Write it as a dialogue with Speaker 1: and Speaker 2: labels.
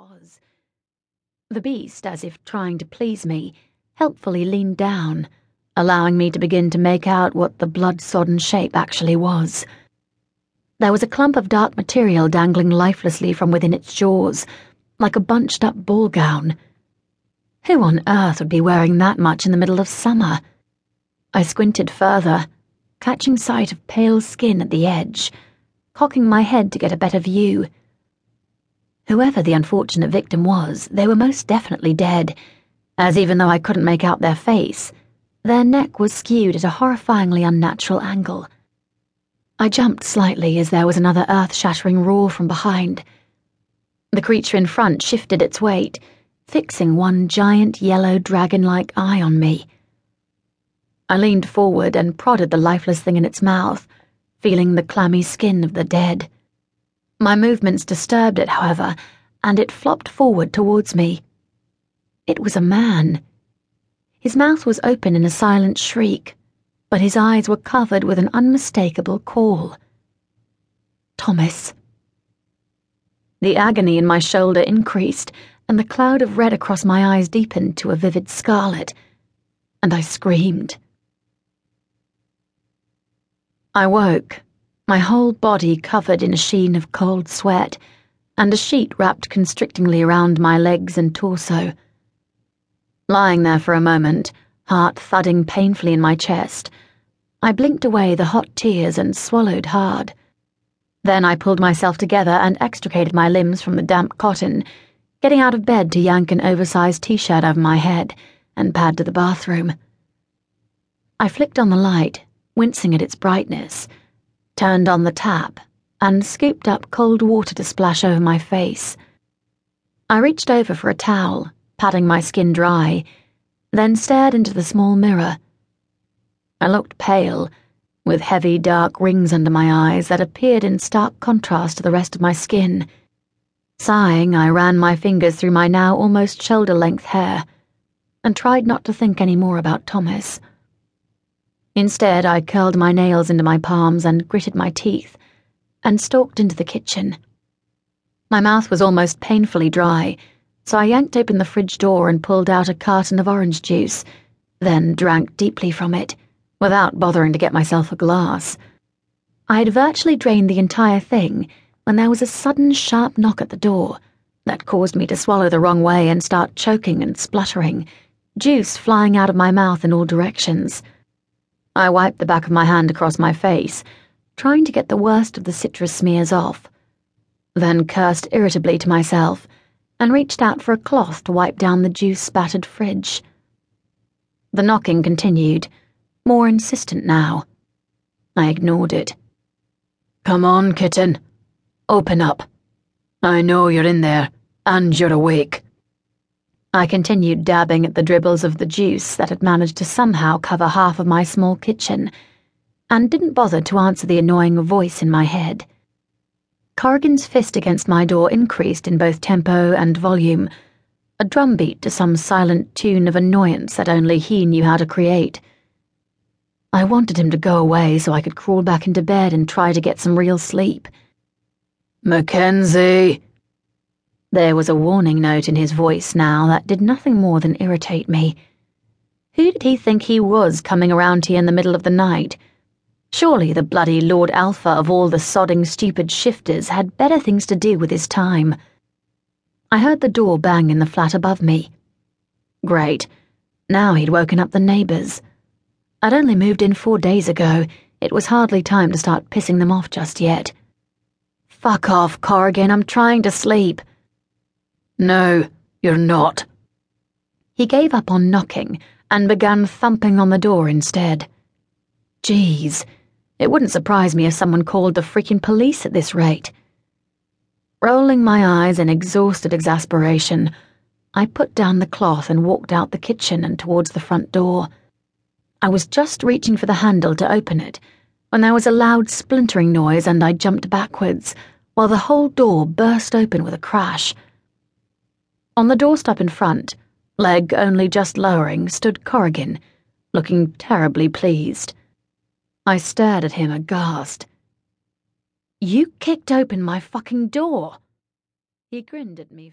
Speaker 1: was. The beast, as if trying to please me, helpfully leaned down, allowing me to begin to make out what the blood sodden shape actually was. There was a clump of dark material dangling lifelessly from within its jaws, like a bunched up ball gown. Who on earth would be wearing that much in the middle of summer? I squinted further, catching sight of pale skin at the edge, cocking my head to get a better view. Whoever the unfortunate victim was, they were most definitely dead, as even though I couldn't make out their face, their neck was skewed at a horrifyingly unnatural angle. I jumped slightly as there was another earth shattering roar from behind. The creature in front shifted its weight, fixing one giant yellow dragon like eye on me. I leaned forward and prodded the lifeless thing in its mouth, feeling the clammy skin of the dead. My movements disturbed it, however, and it flopped forward towards me. It was a man. His mouth was open in a silent shriek, but his eyes were covered with an unmistakable caul. Thomas. The agony in my shoulder increased, and the cloud of red across my eyes deepened to a vivid scarlet, and I screamed. I woke my whole body covered in a sheen of cold sweat, and a sheet wrapped constrictingly around my legs and torso. Lying there for a moment, heart thudding painfully in my chest, I blinked away the hot tears and swallowed hard. Then I pulled myself together and extricated my limbs from the damp cotton, getting out of bed to yank an oversized t shirt over my head and pad to the bathroom. I flicked on the light, wincing at its brightness turned on the tap, and scooped up cold water to splash over my face. I reached over for a towel, patting my skin dry, then stared into the small mirror. I looked pale, with heavy dark rings under my eyes that appeared in stark contrast to the rest of my skin. Sighing, I ran my fingers through my now almost shoulder length hair and tried not to think any more about Thomas. Instead, I curled my nails into my palms and gritted my teeth, and stalked into the kitchen. My mouth was almost painfully dry, so I yanked open the fridge door and pulled out a carton of orange juice, then drank deeply from it, without bothering to get myself a glass. I had virtually drained the entire thing when there was a sudden sharp knock at the door that caused me to swallow the wrong way and start choking and spluttering, juice flying out of my mouth in all directions. I wiped the back of my hand across my face, trying to get the worst of the citrus smears off, then cursed irritably to myself and reached out for a cloth to wipe down the juice spattered fridge. The knocking continued, more insistent now. I ignored it. Come on, kitten. Open up. I know you're in there, and you're awake. I continued dabbing at the dribbles of the juice that had managed to somehow cover half of my small kitchen, and didn't bother to answer the annoying voice in my head. Corrigan's fist against my door increased in both tempo and volume, a drumbeat to some silent tune of annoyance that only he knew how to create. I wanted him to go away so I could crawl back into bed and try to get some real sleep. Mackenzie! There was a warning note in his voice now that did nothing more than irritate me. Who did he think he was coming around here in the middle of the night? Surely the bloody Lord Alpha of all the sodding stupid shifters had better things to do with his time. I heard the door bang in the flat above me. Great. Now he'd woken up the neighbours. I'd only moved in four days ago. It was hardly time to start pissing them off just yet. Fuck off, Corrigan. I'm trying to sleep. No, you're not. He gave up on knocking and began thumping on the door instead. Geez, it wouldn't surprise me if someone called the freaking police at this rate. Rolling my eyes in exhausted exasperation, I put down the cloth and walked out the kitchen and towards the front door. I was just reaching for the handle to open it when there was a loud splintering noise and I jumped backwards while the whole door burst open with a crash. On the doorstep in front, leg only just lowering, stood Corrigan, looking terribly pleased. I stared at him aghast. You kicked open my fucking door. He grinned at me.